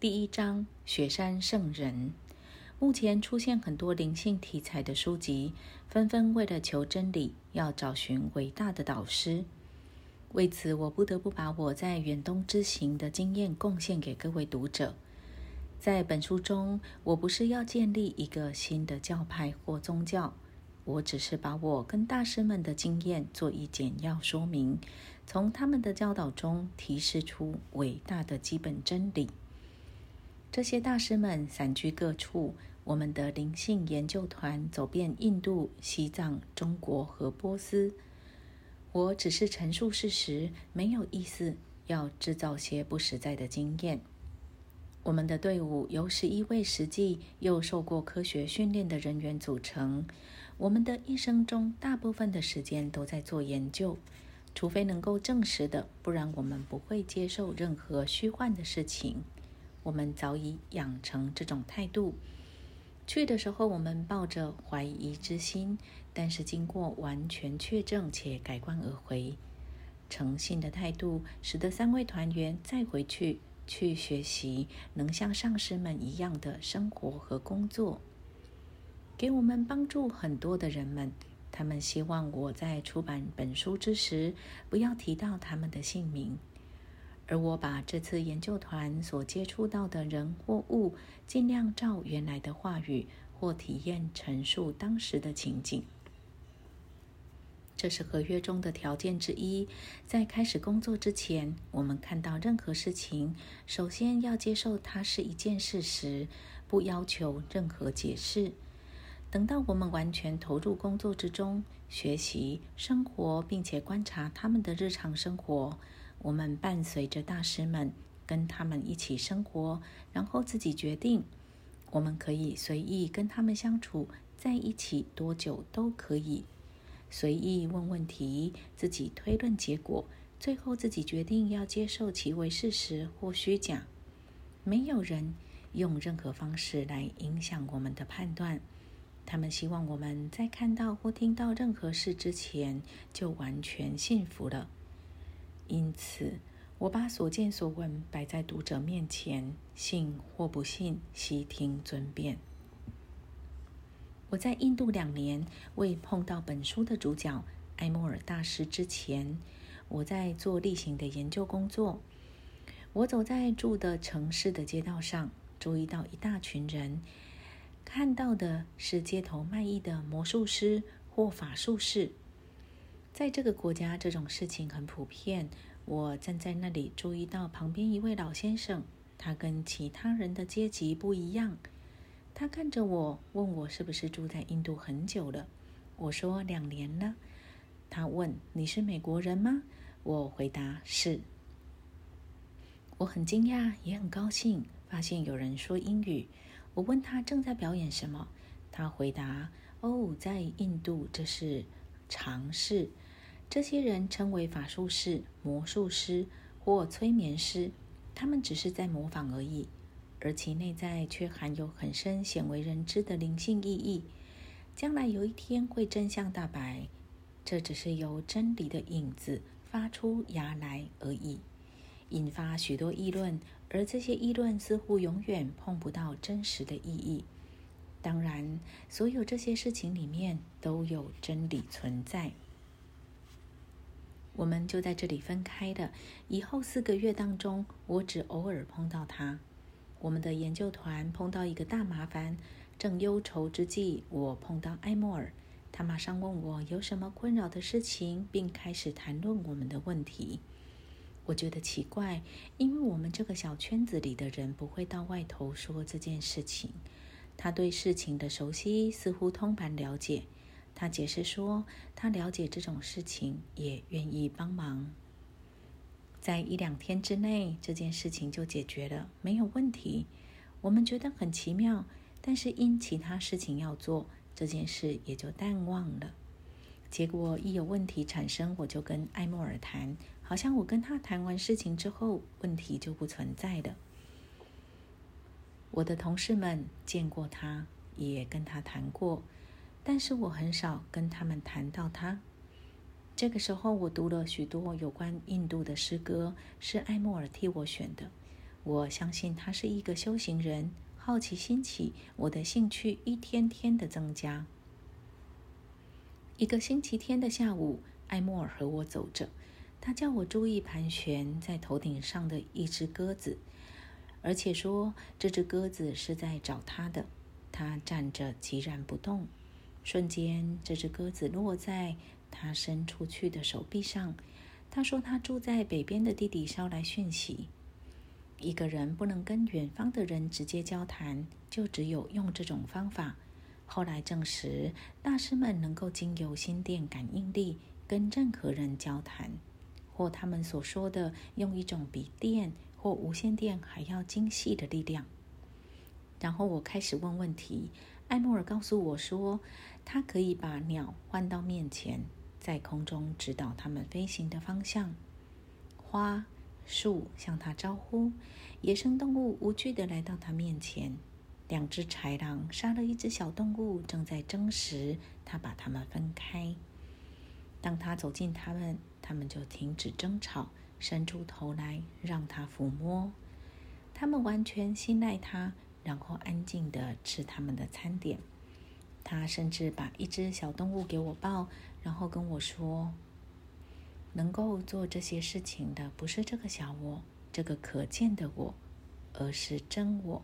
第一章：雪山圣人。目前出现很多灵性题材的书籍，纷纷为了求真理，要找寻伟大的导师。为此，我不得不把我在远东之行的经验贡献给各位读者。在本书中，我不是要建立一个新的教派或宗教，我只是把我跟大师们的经验做一简要说明，从他们的教导中提示出伟大的基本真理。这些大师们散居各处，我们的灵性研究团走遍印度、西藏、中国和波斯。我只是陈述事实，没有意思要制造些不实在的经验。我们的队伍由十一位实际又受过科学训练的人员组成。我们的一生中大部分的时间都在做研究，除非能够证实的，不然我们不会接受任何虚幻的事情。我们早已养成这种态度。去的时候，我们抱着怀疑之心，但是经过完全确证且改观而回。诚信的态度使得三位团员再回去去学习，能像上师们一样的生活和工作。给我们帮助很多的人们，他们希望我在出版本书之时不要提到他们的姓名。而我把这次研究团所接触到的人或物，尽量照原来的话语或体验陈述当时的情景。这是合约中的条件之一。在开始工作之前，我们看到任何事情，首先要接受它是一件事实，不要求任何解释。等到我们完全投入工作之中，学习、生活，并且观察他们的日常生活。我们伴随着大师们，跟他们一起生活，然后自己决定。我们可以随意跟他们相处在一起多久都可以，随意问问题，自己推论结果，最后自己决定要接受其为事实或虚假。没有人用任何方式来影响我们的判断。他们希望我们在看到或听到任何事之前就完全信服了。因此，我把所见所闻摆在读者面前，信或不信，悉听尊便。我在印度两年，未碰到本书的主角埃莫尔大师之前，我在做例行的研究工作。我走在住的城市的街道上，注意到一大群人，看到的是街头卖艺的魔术师或法术士。在这个国家，这种事情很普遍。我站在那里，注意到旁边一位老先生，他跟其他人的阶级不一样。他看着我，问我是不是住在印度很久了。我说两年了。他问：“你是美国人吗？”我回答：“是。”我很惊讶，也很高兴，发现有人说英语。我问他正在表演什么，他回答：“哦，在印度这是常事。”这些人称为法术师、魔术师或催眠师，他们只是在模仿而已，而其内在却含有很深、鲜为人知的灵性意义。将来有一天会真相大白，这只是由真理的影子发出芽来而已，引发许多议论，而这些议论似乎永远碰不到真实的意义。当然，所有这些事情里面都有真理存在。我们就在这里分开的。以后四个月当中，我只偶尔碰到他。我们的研究团碰到一个大麻烦，正忧愁之际，我碰到埃莫尔，他马上问我有什么困扰的事情，并开始谈论我们的问题。我觉得奇怪，因为我们这个小圈子里的人不会到外头说这件事情。他对事情的熟悉似乎通盘了解。他解释说，他了解这种事情，也愿意帮忙。在一两天之内，这件事情就解决了，没有问题。我们觉得很奇妙，但是因其他事情要做，这件事也就淡忘了。结果一有问题产生，我就跟埃莫尔谈，好像我跟他谈完事情之后，问题就不存在了。我的同事们见过他，也跟他谈过。但是我很少跟他们谈到他。这个时候，我读了许多有关印度的诗歌，是艾莫尔替我选的。我相信他是一个修行人。好奇心起，我的兴趣一天天的增加。一个星期天的下午，艾莫尔和我走着，他叫我注意盘旋在头顶上的一只鸽子，而且说这只鸽子是在找他的。他站着寂然不动，瞬间，这只鸽子落在他伸出去的手臂上。他说他住在北边的弟弟捎来讯息。一个人不能跟远方的人直接交谈，就只有用这种方法。后来证实，大师们能够经由心电感应力跟任何人交谈，或他们所说的用一种比电或无线电还要精细的力量。然后我开始问问题，艾莫尔告诉我说，他可以把鸟换到面前，在空中指导它们飞行的方向。花。树向他招呼，野生动物无惧地来到他面前。两只豺狼杀了一只小动物，正在争食。他把它们分开。当他走近它们，它们就停止争吵，伸出头来让他抚摸。他们完全信赖他，然后安静的吃他们的餐点。他甚至把一只小动物给我抱，然后跟我说。能够做这些事情的不是这个小我，这个可见的我，而是真我，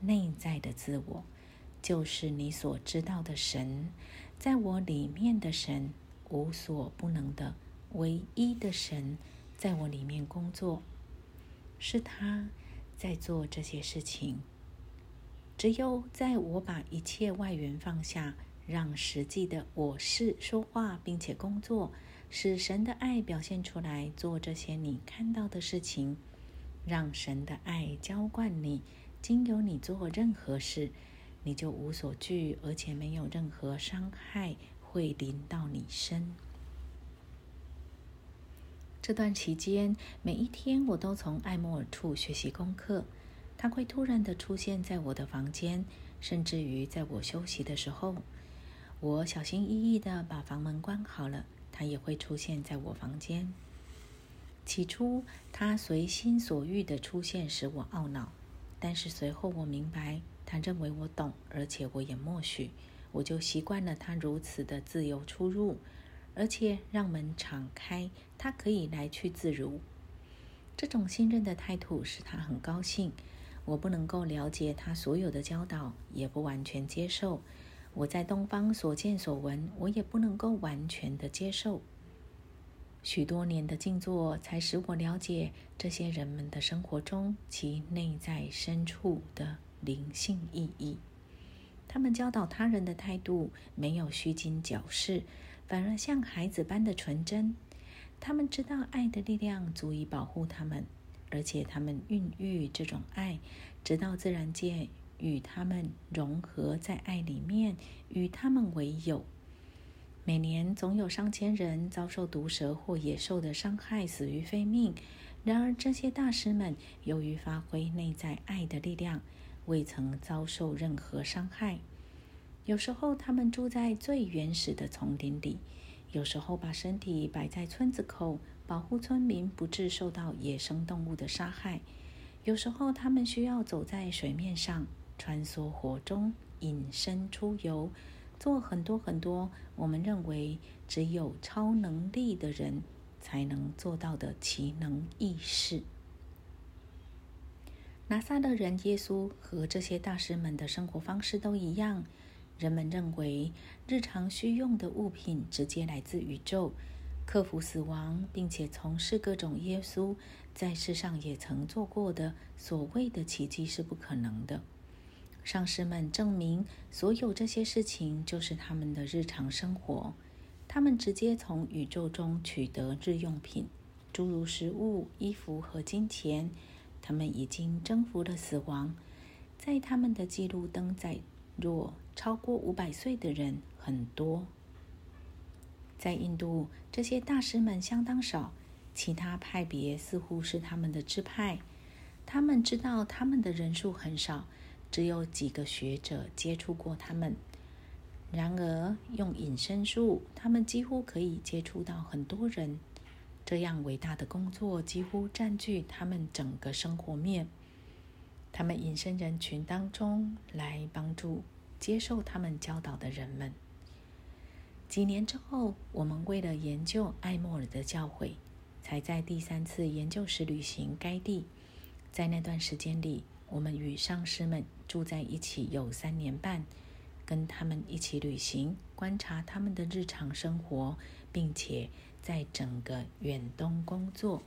内在的自我，就是你所知道的神，在我里面的神，无所不能的唯一的神，在我里面工作，是他在做这些事情。只有在我把一切外缘放下，让实际的我是说话并且工作。使神的爱表现出来，做这些你看到的事情，让神的爱浇灌你，经由你做任何事，你就无所惧，而且没有任何伤害会临到你身。这段期间，每一天我都从艾莫尔处学习功课。他会突然的出现在我的房间，甚至于在我休息的时候，我小心翼翼的把房门关好了。他也会出现在我房间。起初，他随心所欲的出现使我懊恼，但是随后我明白，他认为我懂，而且我也默许，我就习惯了他如此的自由出入，而且让门敞开，他可以来去自如。这种信任的态度使他很高兴。我不能够了解他所有的教导，也不完全接受。我在东方所见所闻，我也不能够完全的接受。许多年的静坐，才使我了解这些人们的生活中其内在深处的灵性意义。他们教导他人的态度没有虚惊矫饰，反而像孩子般的纯真。他们知道爱的力量足以保护他们，而且他们孕育这种爱，直到自然界。与他们融合在爱里面，与他们为友。每年总有上千人遭受毒蛇或野兽的伤害，死于非命。然而，这些大师们由于发挥内在爱的力量，未曾遭受任何伤害。有时候，他们住在最原始的丛林里；有时候，把身体摆在村子口，保护村民不致受到野生动物的杀害；有时候，他们需要走在水面上。穿梭火中，隐身出游，做很多很多我们认为只有超能力的人才能做到的奇能异事。拿撒勒人耶稣和这些大师们的生活方式都一样。人们认为日常需用的物品直接来自宇宙，克服死亡，并且从事各种耶稣在世上也曾做过的所谓的奇迹是不可能的。上师们证明，所有这些事情就是他们的日常生活。他们直接从宇宙中取得日用品，诸如食物、衣服和金钱。他们已经征服了死亡。在他们的记录登载，若超过五百岁的人很多。在印度，这些大师们相当少，其他派别似乎是他们的支派。他们知道他们的人数很少。只有几个学者接触过他们。然而，用隐身术，他们几乎可以接触到很多人。这样伟大的工作几乎占据他们整个生活面。他们隐身人群当中来帮助接受他们教导的人们。几年之后，我们为了研究艾默尔的教诲，才在第三次研究时旅行该地。在那段时间里，我们与上师们住在一起有三年半，跟他们一起旅行，观察他们的日常生活，并且在整个远东工作。